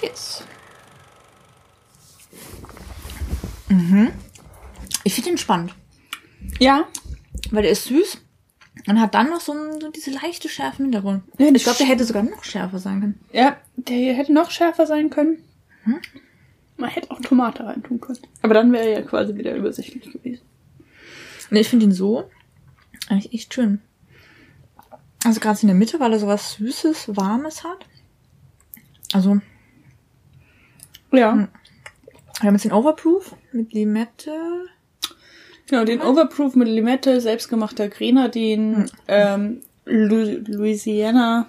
Cheers. Mhm. Ich finde ihn spannend, Ja. weil der ist süß und hat dann noch so, ein, so diese leichte Schärfe im Hintergrund. Ja, ich glaube, der hätte sogar noch schärfer sein können. Ja, der hier hätte noch schärfer sein können. Man hätte auch Tomate reintun können. Aber dann wäre er ja quasi wieder übersichtlich gewesen. Nee, ich finde ihn so eigentlich echt schön. Also gerade in der Mitte, weil er sowas Süßes, Warmes hat. Also, Ja. Hm. wir haben jetzt den Overproof mit Limette. Genau, den Overproof mit Limette, selbstgemachter Grenadin, ähm, Lu Louisiana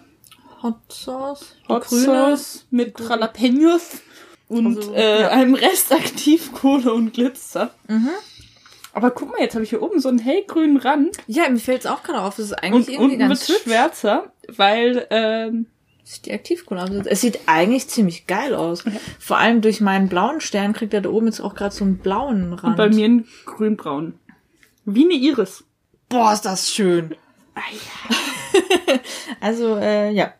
Hot Sauce. Hot. Sauce mit Jalapenos und Also, äh, ja. einem Rest Aktivkohle und Glitzer. Mhm. Aber guck mal, jetzt habe ich hier oben so einen hellgrünen Rand Ja, mir fällt es auch gerade auf. Das ist eigentlich und irgendwie unten wird ganz hübsch. schwärzer, weil ähm, Ist die Aktivkohle. Also es sieht eigentlich ziemlich geil aus. Vor allem durch meinen blauen Stern kriegt er da oben jetzt auch gerade so einen blauen Rand. und bei mir ein grünbraun. Wie eine Iris. Boah, ist das schön. Ah, ja. Also, äh, ja.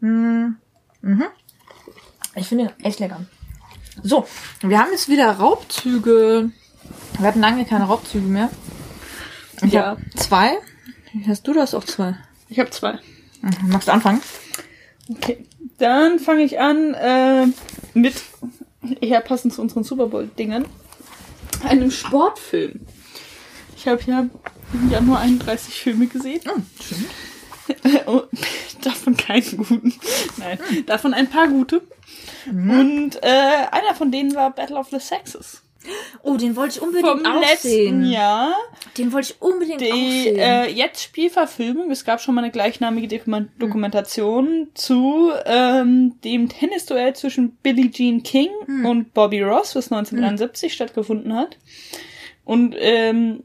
Hm, Mhm. Ich finde ihn echt lecker. So, wir haben jetzt wieder Raubzüge. Wir hatten lange keine Raubzüge mehr. Ich Ja. habe zwei. Hast du das auch zwei? Ich habe zwei. Mhm. Magst du anfangen? Okay. Dann fange ich an äh, mit, eher passend zu unseren Super Bowl-Dingern, einem Sportfilm. Ich habe ja im Januar 31 Filme gesehen. Oh, schön. Davon keinen guten. Nein, davon ein paar gute. Und äh, einer von denen war Battle of the Sexes. Oh, den wollte ich unbedingt Vom auch letzten sehen. Jahr. Den wollte ich unbedingt auch Die sehen. äh, jetzt Spielverfilmung, es gab schon mal eine gleichnamige Dokum- Dokumentation zu ähm, dem Tennisduell zwischen Billie Jean King und Bobby Ross, was 1973 stattgefunden hat. Und ähm,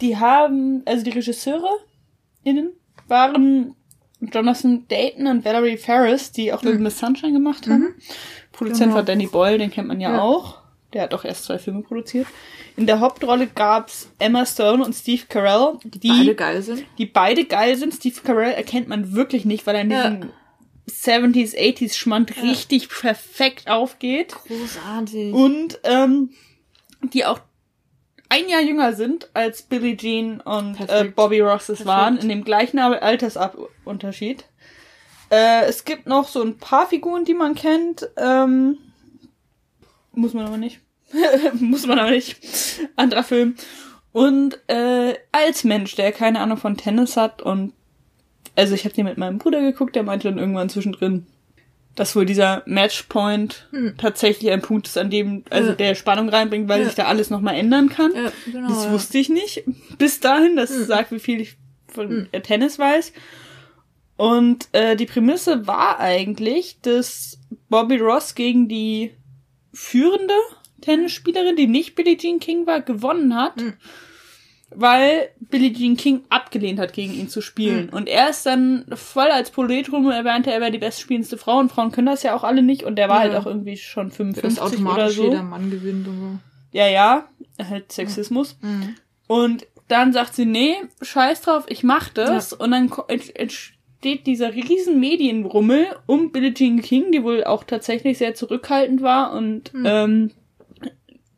die haben, also die Regisseure innen waren Jonathan Dayton und Valerie Ferris, die auch Little Miss Sunshine gemacht haben. Produzent Genau. war Danny Boyle, den kennt man ja, Ja. auch. Der hat auch erst zwei Filme produziert. In der Hauptrolle gab's Emma Stone und Steve Carell, die, Beide geil sind. die beide geil sind. Steve Carell erkennt man wirklich nicht, weil er in Ja. diesem 70s, 80s Schmand richtig perfekt aufgeht. Großartig. Und ähm, die auch ein Jahr jünger sind als Billie Jean und äh. Bobby Ross es waren, in dem gleichen Altersunterschied. Äh, es gibt noch so ein paar Figuren, die man kennt. Ähm, muss man aber nicht. muss man aber nicht. Anderer Film. Und äh, als Mensch, der keine Ahnung von Tennis hat und also ich habe den mit meinem Bruder geguckt, der meinte dann irgendwann zwischendrin, dass wohl dieser Matchpoint Hm. tatsächlich ein Punkt ist, an dem also Ja. der Spannung reinbringt, weil Ja. sich da alles nochmal ändern kann. ja, genau. Das wusste ich nicht. Bis dahin, das Hm. sagt, wie viel ich von Hm. Tennis weiß. Und äh, die Prämisse war eigentlich, dass Bobby Ross gegen die führende Tennisspielerin, die nicht Billie Jean King war, gewonnen hat, Hm. weil Billie Jean King abgelehnt hat, gegen ihn zu spielen. Hm. Und er ist dann voll als Polytrum erwähnte, er wäre die bestspielendste Frau und Frauen können das ja auch alle nicht und der war Ja. halt auch irgendwie schon Das 55 oder automatisch so. jeder Mann gewinnt und Ja, ja, halt Sexismus. Mhm. Und dann sagt sie, nee, scheiß drauf, ich mach das. Und dann entsteht dieser riesen Medienrummel um Billie Jean King, die wohl auch tatsächlich sehr zurückhaltend war und Hm. ähm,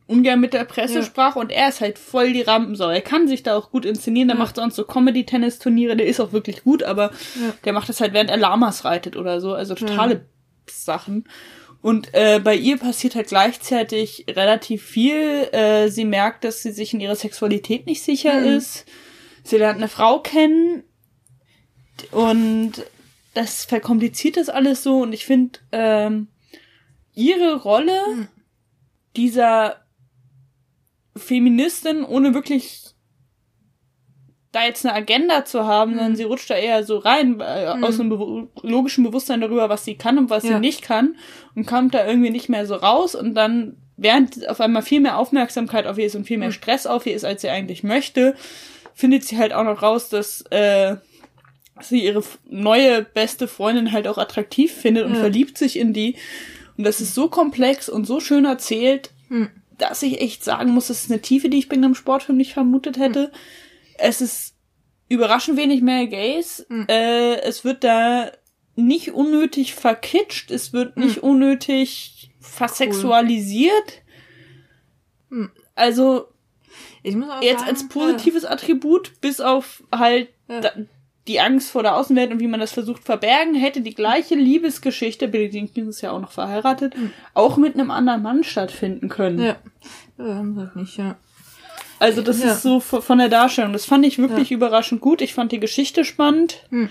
ungern mit der Presse Ja. sprach. Und er ist halt voll die Rampensau. Er kann sich da auch gut inszenieren. Der Ja. macht sonst so Comedy-Tennis-Turniere. Der ist auch wirklich gut, aber Ja. der macht das halt, während er Lamas reitet oder so. Also totale Sachen. Und äh, bei ihr passiert halt gleichzeitig relativ viel. Äh, sie merkt, dass sie sich in ihrer Sexualität nicht sicher Mhm. ist. Sie lernt eine Frau kennen und das verkompliziert das alles so. Und ich finde ähm, ihre Rolle Mhm. dieser Feministin, ohne wirklich da jetzt eine Agenda zu haben, Mhm. sondern sie rutscht da eher so rein, äh, Mhm. aus einem bewu- logischen Bewusstsein darüber, was sie kann und was Ja. sie nicht kann und kommt da irgendwie nicht mehr so raus und dann während auf einmal viel mehr Aufmerksamkeit auf ihr ist und viel mehr Mhm. Stress auf ihr ist, als sie eigentlich möchte, findet sie halt auch noch raus, dass äh, sie ihre neue beste Freundin halt auch attraktiv findet und Ja. verliebt sich in die. Und das ist so komplex und so schön erzählt, Hm. dass ich echt sagen muss, das ist eine Tiefe, die ich bei einem Sportfilm nicht vermutet hätte. Es ist überraschend wenig mehr Gays. Hm. Äh, es wird da nicht unnötig verkitscht, es wird nicht Hm. unnötig versexualisiert. Hm. Also Ich muss auch jetzt sagen, als positives Attribut, bis auf halt Ja. da, die Angst vor der Außenwelt und wie man das versucht verbergen, hätte die gleiche Liebesgeschichte, Billie Jean King ist ja auch noch verheiratet, auch mit einem anderen Mann stattfinden können. Ja. Ja, haben sie halt nicht, ja. Also das Ja. ist so von der Darstellung. Das fand ich wirklich überraschend gut. Ich fand die Geschichte spannend. Hm.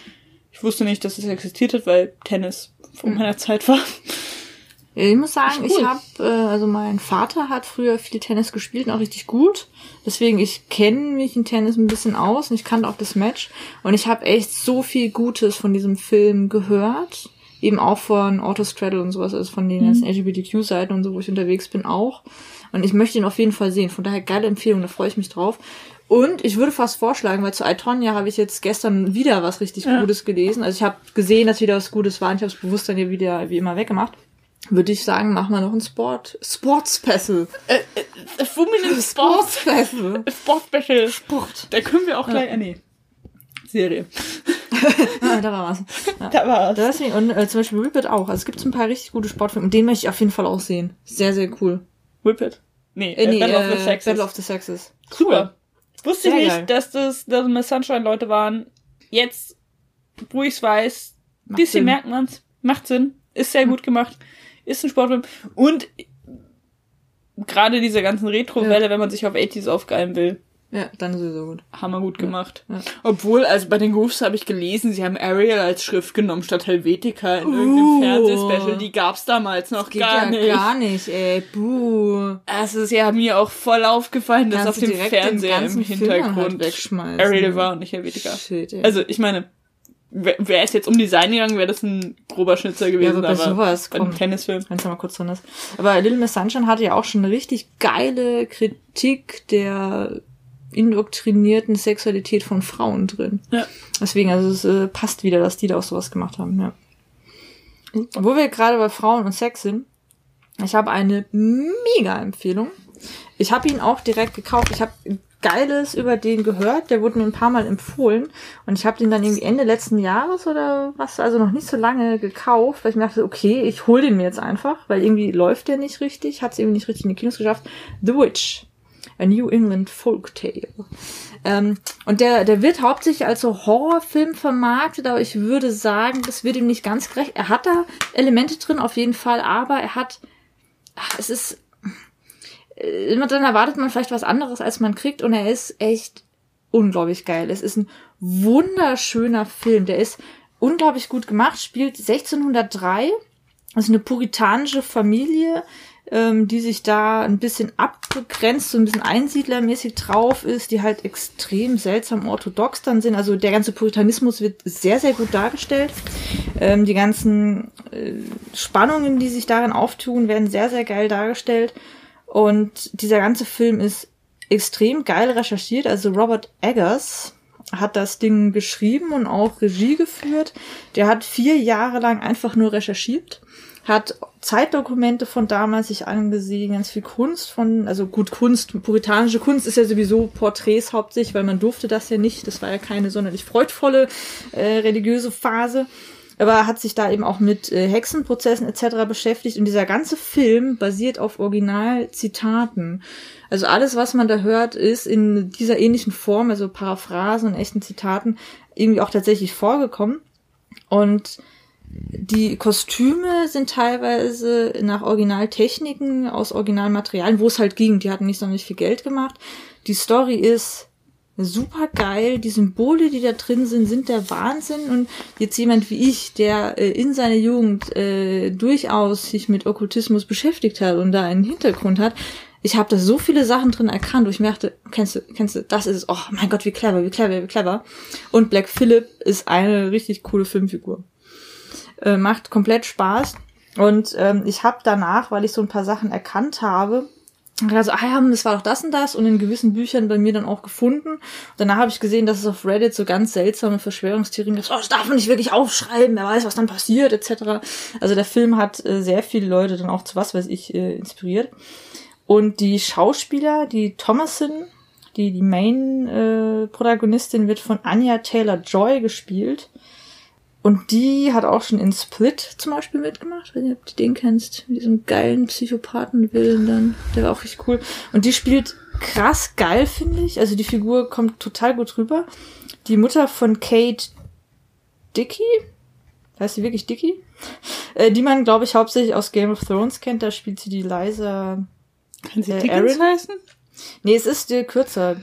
Ich wusste nicht, dass es existiert hat, weil Tennis vor meiner Zeit war. Ich muss sagen, ich habe, äh, also mein Vater hat früher viel Tennis gespielt und auch richtig gut. Deswegen, ich kenne mich in Tennis ein bisschen aus und ich kannte auch das Match. Und ich habe echt so viel Gutes von diesem Film gehört. Eben auch von Autostraddle und sowas, also von den ganzen LGBTQ-Seiten und so, wo ich unterwegs bin, auch. Und ich möchte ihn auf jeden Fall sehen. Von daher geile Empfehlung, da freue ich mich drauf. Und ich würde fast vorschlagen, weil zu Itonia habe ich jetzt gestern wieder was richtig Ja. Gutes gelesen. Also ich habe gesehen, dass wieder was Gutes war und ich habe es bewusst dann hier wieder wie immer weggemacht. Würde ich sagen, machen wir noch ein Sport, Sport Special. Äh, Women Sport Special. Sport Special. Sport. Da können wir auch gleich. Ah, nee. Serie. Ah, da war was. Ja. Da war Da ist und äh, zum Beispiel Whippet auch. Also es gibt so ein paar richtig gute Sportfilme und den möchte ich auf jeden Fall auch sehen. Sehr, sehr cool. Whip It. Nee, Äh, nee, Battle of the äh, Sexes. Battle of the Sexes. Super. Wusste ich Sehr nicht, geil. dass das dass Miss Sunshine Leute waren. Jetzt, wo ich's weiß, Macht bisschen Sinn. merkt man's. Macht Sinn. Ist sehr gut gemacht. Ist ein Sportfilm. Und gerade diese ganzen Retro-Welle, wenn man sich auf 80s aufgeilen will, Ja, dann sowieso gut. hammer gut gemacht. Ja. Obwohl, also bei den Goofs habe ich gelesen, sie haben Ariel als Schrift genommen statt Helvetica in irgendeinem Uh. Fernsehspecial. Die gab's damals noch Geht gar ja nicht. gar nicht, ey. Buh. Es ist ja mir auch voll aufgefallen, dass auf dem Fernseher im halt Hintergrund. Ariel war und nicht Helvetica. Shit. Also ich meine, wäre es jetzt um Design gegangen, wäre das ein grober Schnitzer gewesen, aber bei aber sowas, bei einem komm. Tennisfilm. wenn es mal kurz drin ist. Aber Little Miss Sunshine hatte ja auch schon eine richtig geile Kritik der indoktrinierten Sexualität von Frauen drin. Ja. Deswegen, also es äh, passt wieder, dass die da auch sowas gemacht haben, ja. Wo wir gerade bei Frauen und Sex sind, ich habe eine mega Empfehlung. Ich habe ihn auch direkt gekauft. Ich habe Geiles über den gehört. Der wurde mir ein paar Mal empfohlen. Und ich habe den dann irgendwie Ende letzten Jahres oder was, also noch nicht so lange gekauft, weil ich mir dachte, okay, ich hol den mir jetzt einfach, weil irgendwie läuft der nicht richtig, hat es irgendwie nicht richtig in die Kinos geschafft. The Witch. A New England Folk Tale. Ähm, und der, der wird hauptsächlich als so Horrorfilm vermarktet, aber ich würde sagen, das wird ihm nicht ganz gerecht. Er hat da Elemente drin, auf jeden Fall, aber er hat, ach, es ist, dann erwartet man vielleicht was anderes, als man kriegt, und er ist echt unglaublich geil. Es ist ein wunderschöner Film, der ist unglaublich gut gemacht, spielt 1603, also eine puritanische Familie, ähm, die sich da ein bisschen abgegrenzt, so ein bisschen einsiedlermäßig drauf ist, die halt extrem seltsam orthodox dann sind. Also der ganze Puritanismus wird sehr, sehr gut dargestellt. Ähm, die ganzen äh, Spannungen, die sich darin auftun, werden sehr, sehr geil dargestellt. Und dieser ganze Film ist extrem geil recherchiert. Also Robert Eggers hat das Ding geschrieben und auch Regie geführt. Der hat vier Jahre lang einfach nur recherchiert, hat Zeitdokumente von damals sich angesehen, ganz viel Kunst von, also gut Kunst, puritanische Kunst ist ja sowieso Porträts hauptsächlich, weil man durfte das ja nicht. Das war ja keine sonderlich freudvolle äh, religiöse Phase. Aber er hat sich da eben auch mit äh, Hexenprozessen etc. beschäftigt und dieser ganze Film basiert auf Originalzitaten. Also alles, was man da hört, ist in dieser ähnlichen Form, also Paraphrasen und echten Zitaten, irgendwie auch tatsächlich vorgekommen. Und die Kostüme sind teilweise nach Originaltechniken aus Originalmaterialien, wo es halt ging. Die hatten nicht sonderlich viel Geld gemacht. Die Story ist super geil. Die Symbole, die da drin sind, sind der Wahnsinn. Und jetzt jemand wie ich, der äh, in seiner Jugend äh, durchaus sich mit Okkultismus beschäftigt hat und da einen Hintergrund hat, ich habe da so viele Sachen drin erkannt, wo ich dachte, kennst du, kennst du, das ist es. Oh mein Gott, wie clever, wie clever, wie clever. Und Black Phillip ist eine richtig coole Filmfigur. Äh, macht komplett Spaß. Und ähm, ich habe danach, weil ich so ein paar Sachen erkannt habe, also, ah ja, das war doch das und das und in gewissen Büchern bei mir dann auch gefunden. Und danach habe ich gesehen, dass es auf Reddit so ganz seltsame Verschwörungstheorien gibt. Oh, das darf man nicht wirklich aufschreiben, wer weiß, was dann passiert, etc. Also der Film hat äh, sehr viele Leute dann auch zu was weiß ich äh, inspiriert. Und die Schauspieler, die Thomason, die die Main-Protagonistin, wird von Anya Taylor-Joy gespielt. Und die hat auch schon in Split zum Beispiel mitgemacht, wenn du den kennst, mit diesem geilen Psychopathenwillen dann. Der war auch richtig cool. Und die spielt krass geil, finde ich. Also die Figur kommt total gut rüber. Die Mutter von Kate Dickey, heißt sie wirklich Dickey? Äh, die man, glaube ich, hauptsächlich aus Game of Thrones kennt. Da spielt sie die Liza. Kann sie Äh, Dickens Aaron? heißen? Nee, es ist äh, kürzer.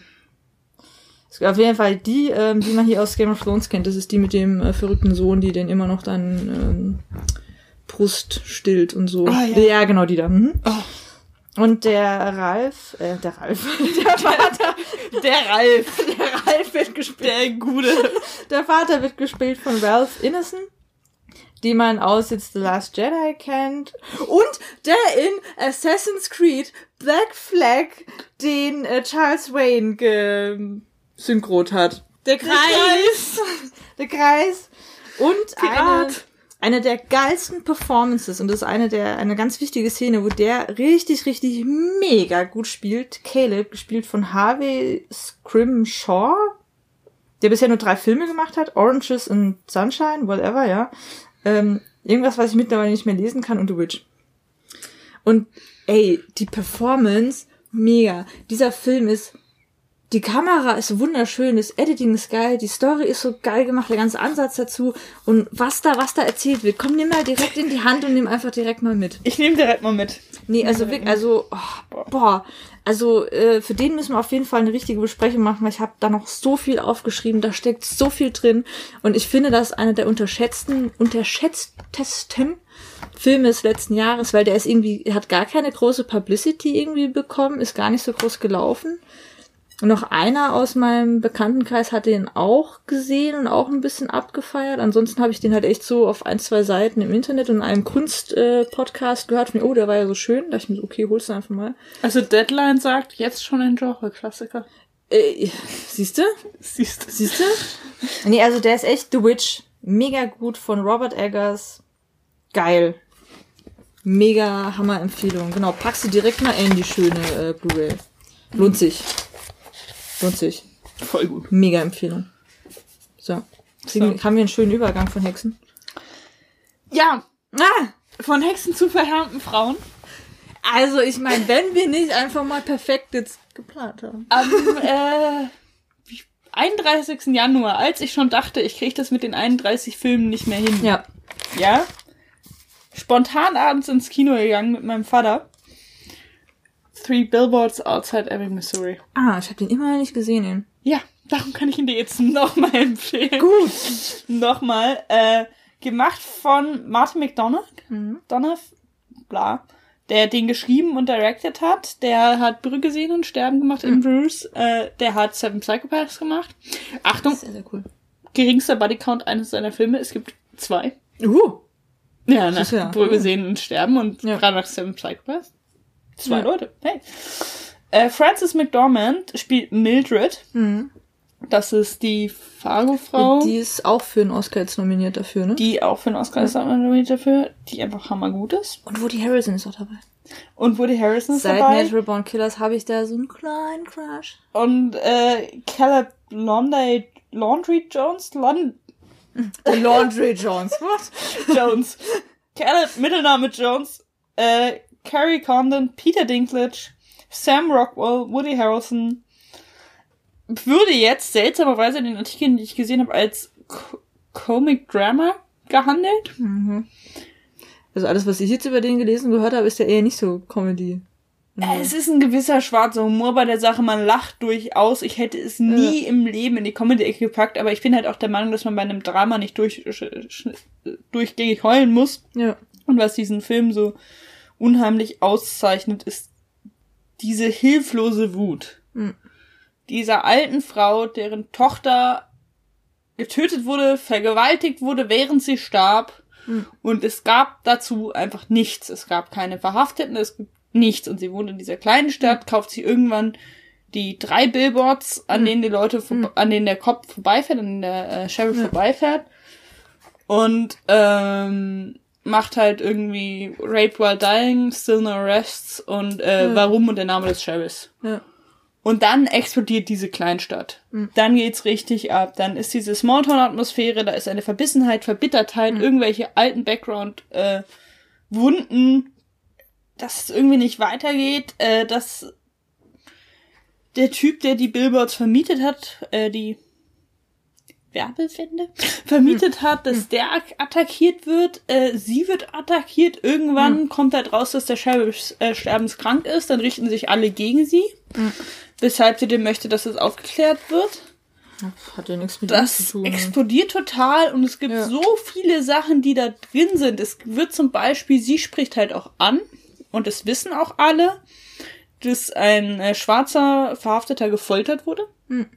Auf jeden Fall die, ähm, die man hier aus Game of Thrones kennt. Das ist die mit dem äh, verrückten Sohn, die den immer noch dann ähm, Brust stillt und so. Ah, ja. genau, die da. Mhm. Oh. Und der Ralf, äh, der Ralf, der Vater, Der Ralf. der Ralf wird gespielt. Der Gute. Der Vater wird gespielt von Ralph Ineson, die man aus jetzt The Last Jedi kennt. Und der in Assassin's Creed Black Flag den äh, Charles Wayne gesynchron hat. Der Kreis. Der Kreis. Und eine, Pirat. eine der geilsten Performances, und das ist eine der, eine ganz wichtige Szene, wo der richtig, richtig mega gut spielt. Caleb, gespielt von Harvey Scrimshaw der bisher nur drei Filme gemacht hat, Oranges and Sunshine, whatever, ja. Ähm, irgendwas, was ich mittlerweile nicht mehr lesen kann und The Witch. Und ey, die Performance, mega. Dieser Film ist, die Kamera ist wunderschön, das Editing ist geil, die Story ist so geil gemacht, der ganze Ansatz dazu und was da, was da erzählt wird, komm, nimm mal direkt in die Hand und nimm einfach direkt mal mit. Ich nehme direkt mal mit. Nee, also wirklich, also, oh, boah, also äh, für den müssen wir auf jeden Fall eine richtige Besprechung machen, weil ich habe da noch so viel aufgeschrieben, da steckt so viel drin und ich finde, das ist einer der unterschätzten, unterschätztesten Filme des letzten Jahres, weil der ist irgendwie, hat gar keine große Publicity irgendwie bekommen, ist gar nicht so groß gelaufen. Und noch einer aus meinem Bekanntenkreis hat den auch gesehen und auch ein bisschen abgefeiert. Ansonsten habe ich den halt echt so auf ein, zwei Seiten im Internet und in einem Kunst-Podcast gehört. Von, oh, der war ja so schön. Da dachte ich mir so, okay, holst du einfach mal. Also Deadline sagt jetzt schon ein Genre-Klassiker. Äh, siehst du? Siehst du? Siehst du? Nee, also der ist echt The Witch. Mega gut von Robert Eggers. Geil. Mega Hammer-Empfehlung. Genau, packst du direkt mal in die schöne äh, Blu-ray. Lohnt sich. Lohnt sich. Voll gut. Mega Empfehlung. So. Kriegen, So. Haben wir einen schönen Übergang von Hexen? Ja, Ah! von Hexen zu verhärmten Frauen. Also, ich meine, wenn wir nicht einfach mal perfekt jetzt geplant haben. Am äh, 31. Januar, als ich schon dachte, ich kriege das mit den 31 Filmen nicht mehr hin. Ja. Ja? Spontan abends ins Kino gegangen mit meinem Vater. Three Billboards Outside Ebbing, Missouri. Ah, ich habe den immer noch nicht gesehen. Ja, darum kann ich ihn dir jetzt nochmal empfehlen. Gut. Nochmal. Äh, gemacht von Martin McDonough. Mhm. Donough, bla. Der den geschrieben und directed hat. Der hat Brücke sehen und Sterben gemacht in Bruce. Äh, der hat Seven Psychopaths gemacht. Achtung, Sehr, sehr cool. geringster Bodycount eines seiner Filme. Es gibt zwei. Uh. Ja, nach ist ja- Brücke sehen und Sterben und Ja. gerade nach Seven Psychopaths. Zwei Ja. Leute. Hey. Äh, Frances McDormand spielt Mildred. Mhm. Das ist die Fargo-Frau. Die ist auch für einen Oscar jetzt nominiert dafür, ne? die auch für den Oscar ist nominiert dafür, die einfach hammergut ist. Und Woody Harrison ist auch dabei. Und Woody Harrison ist Seit dabei. Natural Born Killers habe ich da so einen kleinen Crush. Und äh, Caleb Laundry, Laundry Jones? Lon Laundry Jones. What? Jones. Caleb, Mittelname Jones. Äh, Carrie Condon, Peter Dinklage, Sam Rockwell, Woody Harrelson. Würde jetzt seltsamerweise in den Artikeln, die ich gesehen habe, als Co Comic Drama gehandelt. Also alles, was ich jetzt über den gelesen und gehört habe, ist ja eher nicht so Comedy. Äh, Es ist ein gewisser schwarzer Humor bei der Sache. Man lacht durchaus. Ich hätte es nie im Leben in die Comedy-Ecke gepackt, aber ich bin halt auch der Meinung, dass man bei einem Drama nicht durch, sch- durchgängig heulen muss. Ja. Und was diesen Film so unheimlich auszeichnet, ist diese hilflose Wut. Mhm. Dieser alten Frau, deren Tochter getötet wurde, vergewaltigt wurde, während sie starb. Mhm. Und es gab dazu einfach nichts. Es gab keine Verhafteten, es gibt nichts. Und sie wohnt in dieser kleinen Stadt, kauft sich irgendwann die drei Billboards, an Mhm. denen die Leute, an denen der Kopf vorbeifährt, an denen der äh, Sheriff vorbeifährt. Und ähm, macht halt irgendwie Rape While Dying, Still No Arrests und äh, Ja. Warum und der Name des Sheriffs. Ja. Und dann explodiert diese Kleinstadt. Mhm. Dann geht's richtig ab. Dann ist diese Smalltown-Atmosphäre, da ist eine Verbissenheit, Verbittertheit, mhm. irgendwelche alten Background-Wunden, äh, dass es irgendwie nicht weitergeht, äh, dass der Typ, der die Billboards vermietet hat, äh, die Werbewände vermietet hat, dass hm. der attackiert wird, äh, sie wird attackiert, irgendwann hm. kommt halt raus, dass der Sheriff äh, sterbenskrank ist, dann richten sich alle gegen sie, hm. weshalb sie dem möchte, dass es aufgeklärt wird. Das hat ja nichts mit das zu tun. Das explodiert total und es gibt ja. so viele Sachen, die da drin sind. Es wird zum Beispiel, sie spricht halt auch an und das wissen auch alle, dass ein äh, schwarzer Verhafteter gefoltert wurde. Hm.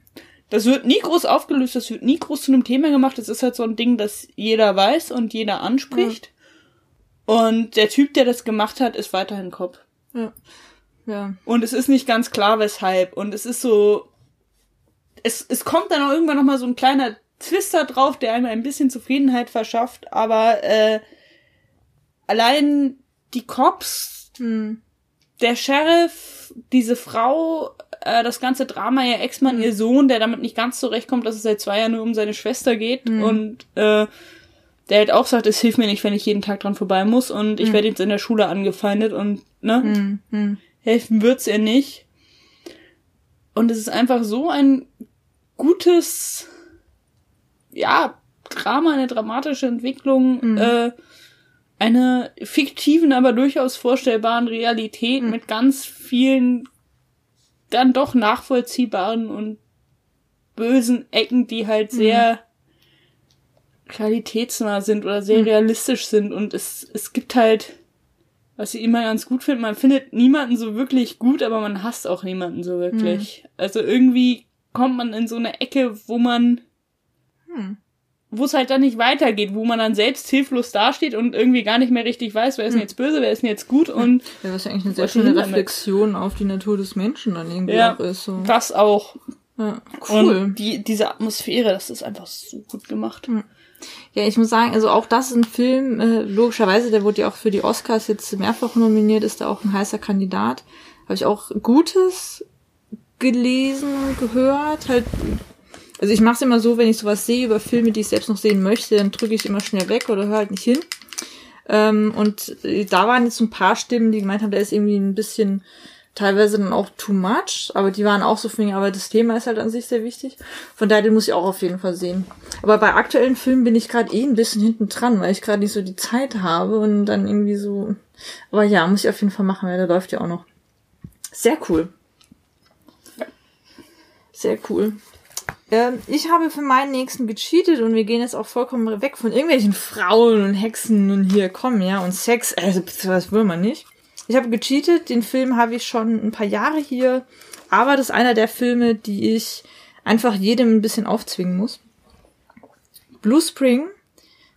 Das wird nie groß aufgelöst, das wird nie groß zu einem Thema gemacht. Das ist halt so ein Ding, das jeder weiß und jeder anspricht. Ja. Und der Typ, der das gemacht hat, ist weiterhin Kopf. Ja. Ja. Und es ist nicht ganz klar, weshalb. Und es ist so, es, es kommt dann auch irgendwann nochmal so ein kleiner Twister drauf, der einem ein bisschen Zufriedenheit verschafft, aber äh, allein die Cops, hm. der Sheriff, diese Frau, äh, das ganze Drama, ihr Ex-Mann, mhm. ihr Sohn, der damit nicht ganz zurechtkommt, dass es seit zwei Jahren nur um seine Schwester geht mhm. und äh, der halt auch sagt, es hilft mir nicht, wenn ich jeden Tag dran vorbei muss und ich mhm. werde jetzt in der Schule angefeindet und ne, mhm. Mhm. helfen wird's ihr nicht. Und es ist einfach so ein gutes, ja, Drama, eine dramatische Entwicklung, mhm. äh, einer fiktiven, aber durchaus vorstellbaren Realität mit ganz vielen dann doch nachvollziehbaren und bösen Ecken, die halt sehr mhm. qualitätsnah sind oder sehr mhm. realistisch sind. Und es, es gibt halt, was ich immer ganz gut finde, man findet niemanden so wirklich gut, aber man hasst auch niemanden so wirklich. Mhm. Also irgendwie kommt man in so eine Ecke, wo man hm wo es halt dann nicht weitergeht, wo man dann selbst hilflos dasteht und irgendwie gar nicht mehr richtig weiß, wer ist denn hm. jetzt böse, wer ist denn jetzt gut und. Ja, was ja eigentlich eine sehr schöne Reflexion auf die Natur des Menschen dann irgendwie ja, auch ist. So. Das auch. Ja, cool. Und die, diese Atmosphäre, das ist einfach so gut gemacht. Hm. Ja, ich muss sagen, also auch das ist ein Film, äh, logischerweise, der wurde ja auch für die Oscars jetzt mehrfach nominiert, ist da auch ein heißer Kandidat. Habe ich auch Gutes gelesen, gehört, halt also ich mache es immer so, wenn ich sowas sehe über Filme, die ich selbst noch sehen möchte, dann drücke ich immer schnell weg oder höre halt nicht hin. Ähm, und äh, da waren jetzt ein paar Stimmen, die gemeint haben, der ist irgendwie ein bisschen teilweise dann auch too much, aber die waren auch so für mich, aber das Thema ist halt an sich sehr wichtig. Von daher, den muss ich auch auf jeden Fall sehen. Aber bei aktuellen Filmen bin ich gerade eh ein bisschen hinten dran, weil ich gerade nicht so die Zeit habe und dann irgendwie so. Aber ja, muss ich auf jeden Fall machen, weil der läuft ja auch noch. Sehr cool. Sehr cool. Ähm, ich habe für meinen nächsten gecheatet und wir gehen jetzt auch vollkommen weg von irgendwelchen Frauen und Hexen und hier kommen, ja, und Sex. Also, was will man nicht? Ich habe gecheatet, den Film habe ich schon ein paar Jahre hier, aber das ist einer der Filme, die ich einfach jedem ein bisschen aufzwingen muss. Blue Spring,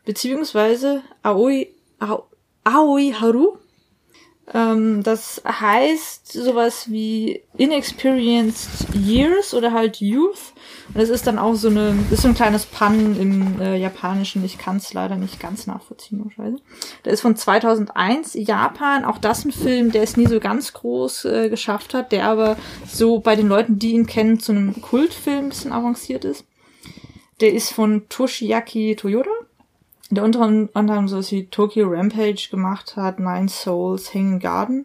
beziehungsweise Aoi, Aoi Haru ähm, das heißt sowas wie Inexperienced Years oder halt Youth. Und das ist dann auch so eine, ist so ein kleines Pun im äh, Japanischen. Ich kann es leider nicht ganz nachvollziehen, wahrscheinlich. Der ist von 2001, Japan. Auch das ein Film, der es nie so ganz groß äh, geschafft hat, der aber so bei den Leuten, die ihn kennen, zu einem Kultfilm ein bisschen avanciert ist. Der ist von Toshiaki Toyoda der unter anderem so wie Tokyo Rampage gemacht hat, Nine Souls, Hanging Garden.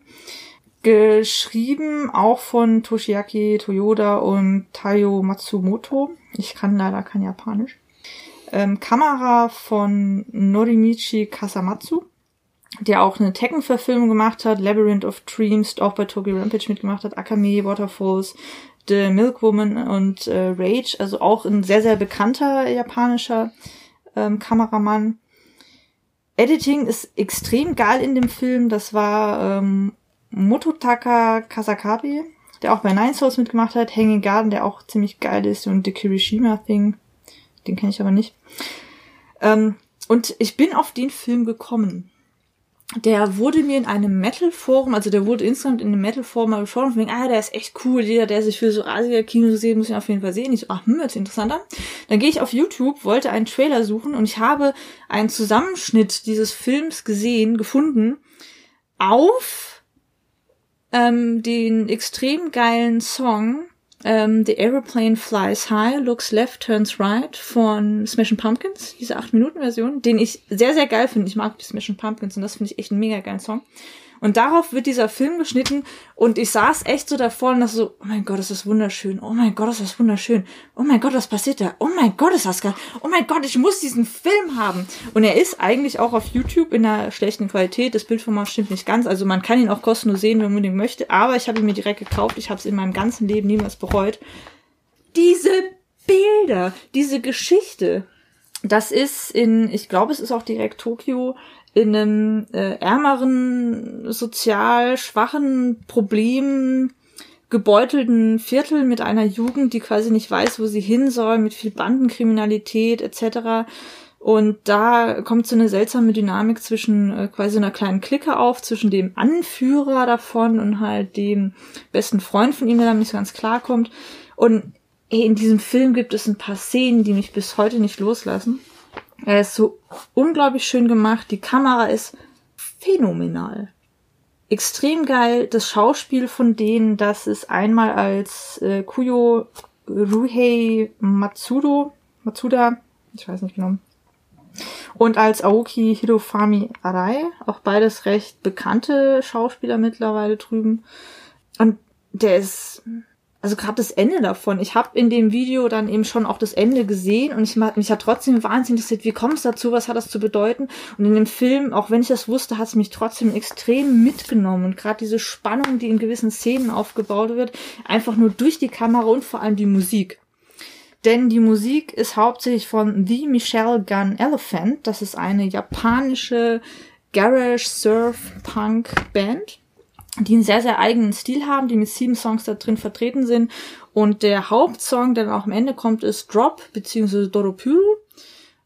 Geschrieben auch von Toshiaki Toyoda und Taiyo Matsumoto. Ich kann leider kein Japanisch. Ähm, Kamera von Norimichi Kasamatsu, der auch eine Tekken-Verfilmung gemacht hat, Labyrinth of Dreams, auch bei Tokyo Rampage mitgemacht hat, Akame, Waterfalls, The Milkwoman und äh, Rage, also auch ein sehr, sehr bekannter japanischer ähm, Kameramann. Editing ist extrem geil in dem Film. Das war ähm, Mototaka Kasakabe, der auch bei Nine Souls mitgemacht hat. Hanging Garden, der auch ziemlich geil ist. Und The Kirishima Thing. Den kenne ich aber nicht. Ähm, und ich bin auf den Film gekommen der wurde mir in einem Metal-Forum, also der wurde insgesamt in einem Metal-Forum mal besprochen, von wegen, ah, der ist echt cool, jeder, der sich für so Asia-Kino sieht, muss ihn auf jeden Fall sehen. Ich so, ach, hm, jetzt interessanter. Dann gehe ich auf YouTube, wollte einen Trailer suchen und ich habe einen Zusammenschnitt dieses Films gesehen, gefunden, auf ähm, den extrem geilen Song ähm, The Aeroplane Flies High, Looks Left, Turns Right von Smashing Pumpkins, diese 8-Minuten-Version, den ich sehr, sehr geil finde. Ich mag die Smashing Pumpkins und das finde ich echt ein mega geilen Song. Und darauf wird dieser Film geschnitten und ich saß echt so davor und dachte so, oh mein Gott, ist das wunderschön. Oh mein Gott, ist das wunderschön. Oh mein Gott, was passiert da? Oh mein Gott, ist das geil. Oh mein Gott, ich muss diesen Film haben. Und er ist eigentlich auch auf YouTube in einer schlechten Qualität. Das Bildformat stimmt nicht ganz. Also man kann ihn auch kostenlos sehen, wenn man den möchte. Aber ich habe ihn mir direkt gekauft. Ich habe es in meinem ganzen Leben niemals bereut. Diese Bilder, diese Geschichte, das ist in, ich glaube, es ist auch direkt Tokio, in einem äh, ärmeren, sozial schwachen Problem gebeutelten Viertel mit einer Jugend, die quasi nicht weiß, wo sie hin soll, mit viel Bandenkriminalität etc. Und da kommt so eine seltsame Dynamik zwischen äh, quasi einer kleinen Clique auf, zwischen dem Anführer davon und halt dem besten Freund von ihm, der dann nicht ganz klar kommt. Und in diesem Film gibt es ein paar Szenen, die mich bis heute nicht loslassen. Er ist so unglaublich schön gemacht. Die Kamera ist phänomenal. Extrem geil. Das Schauspiel von denen, das ist einmal als äh, Kuyo Ruhei Matsudo, Matsuda, ich weiß nicht genau, und als Aoki Hirofami Arai, auch beides recht bekannte Schauspieler mittlerweile drüben. Und der ist also gerade das Ende davon. Ich habe in dem Video dann eben schon auch das Ende gesehen und ich mich hat trotzdem wahnsinnig interessiert, wie kommt es dazu, was hat das zu bedeuten? Und in dem Film, auch wenn ich das wusste, hat es mich trotzdem extrem mitgenommen und gerade diese Spannung, die in gewissen Szenen aufgebaut wird, einfach nur durch die Kamera und vor allem die Musik. Denn die Musik ist hauptsächlich von The Michelle Gun Elephant. Das ist eine japanische Garage Surf Punk Band die einen sehr, sehr eigenen Stil haben, die mit sieben Songs da drin vertreten sind. Und der Hauptsong, der dann auch am Ende kommt, ist Drop, beziehungsweise Doropuru.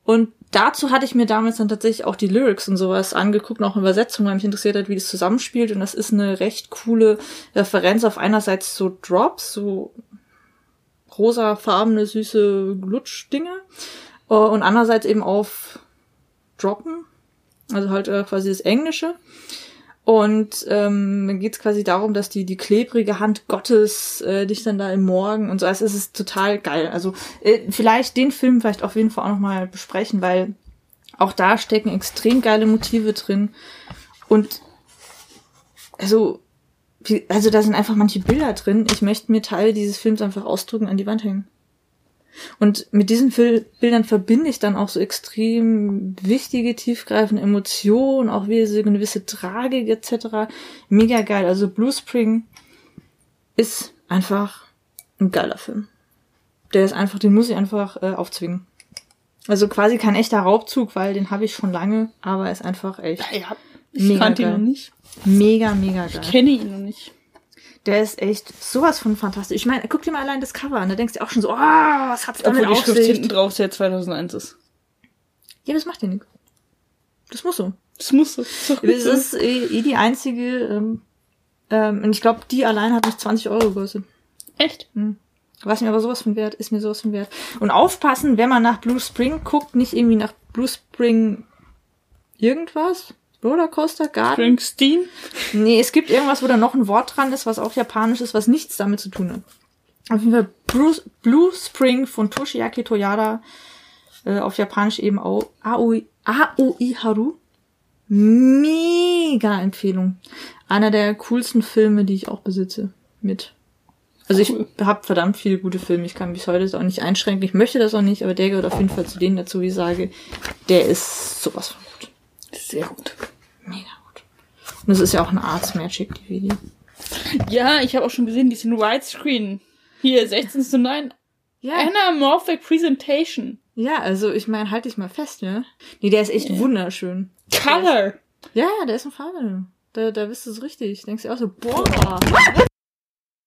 Und dazu hatte ich mir damals dann tatsächlich auch die Lyrics und sowas angeguckt, auch Übersetzungen, weil mich interessiert hat, wie das zusammenspielt. Und das ist eine recht coole Referenz auf einerseits so Drops, so rosafarbene, süße Glutschdinge. Äh, und andererseits eben auf Droppen, also halt äh, quasi das Englische. Und ähm, dann geht es quasi darum, dass die die klebrige Hand Gottes äh, dich dann da im Morgen und so. Also es ist total geil. Also äh, vielleicht den Film vielleicht auf jeden Fall auch nochmal besprechen, weil auch da stecken extrem geile Motive drin. Und also, also da sind einfach manche Bilder drin. Ich möchte mir Teile dieses Films einfach ausdrücken an die Wand hängen. Und mit diesen Bildern verbinde ich dann auch so extrem wichtige, tiefgreifende Emotionen, auch wie so eine gewisse Tragik etc. Mega geil. Also Blue Spring ist einfach ein geiler Film. Der ist einfach, den muss ich einfach äh, aufzwingen. Also quasi kein echter Raubzug, weil den habe ich schon lange, aber er ist einfach echt. Ja, ja. Ich kannte ihn noch nicht. Mega, mega geil. Ich kenne ihn noch nicht. Der ist echt sowas von fantastisch. Ich meine, guck dir mal allein das Cover an. Da denkst du auch schon so, ah, oh, was hat's damit Obwohl die Schrift hinten drauf ja 2001 ist. Ja, das macht ja nichts. Das muss so. Das muss so. Das ist, das ist eh, die einzige, ähm, ähm, und ich glaube, die allein hat mich 20 Euro gekostet. Echt? Hm. Was mir aber sowas von wert, ist mir sowas von wert. Und aufpassen, wenn man nach Blue Spring guckt, nicht irgendwie nach Blue Spring irgendwas, Rollercoaster Garden? Springsteen? Nee, es gibt irgendwas, wo da noch ein Wort dran ist, was auch japanisch ist, was nichts damit zu tun hat. Auf jeden Fall Bruce, Blue Spring von Toshiaki Toyada. Äh, auf Japanisch eben auch Aoi, Aoi Haru. Mega Empfehlung. Einer der coolsten Filme, die ich auch besitze. Mit. Also ich habe verdammt viele gute Filme. Ich kann mich heute auch nicht einschränken. Ich möchte das auch nicht, aber der gehört auf jeden Fall zu denen dazu, wie ich sage, der ist sowas von gut. Sehr gut. Mega gut. Und das ist ja auch ein Arts Magic DVD. Ja, ich habe auch schon gesehen, die sind Widescreen. Hier, 16 zu 9. Ja. Anamorphic Presentation. Ja, also ich meine, halt dich mal fest, ne? Nee, der ist echt yeah. wunderschön. Color! ja, der ist ein Farbe. Da, da bist du so richtig. Denkst du auch so, boah.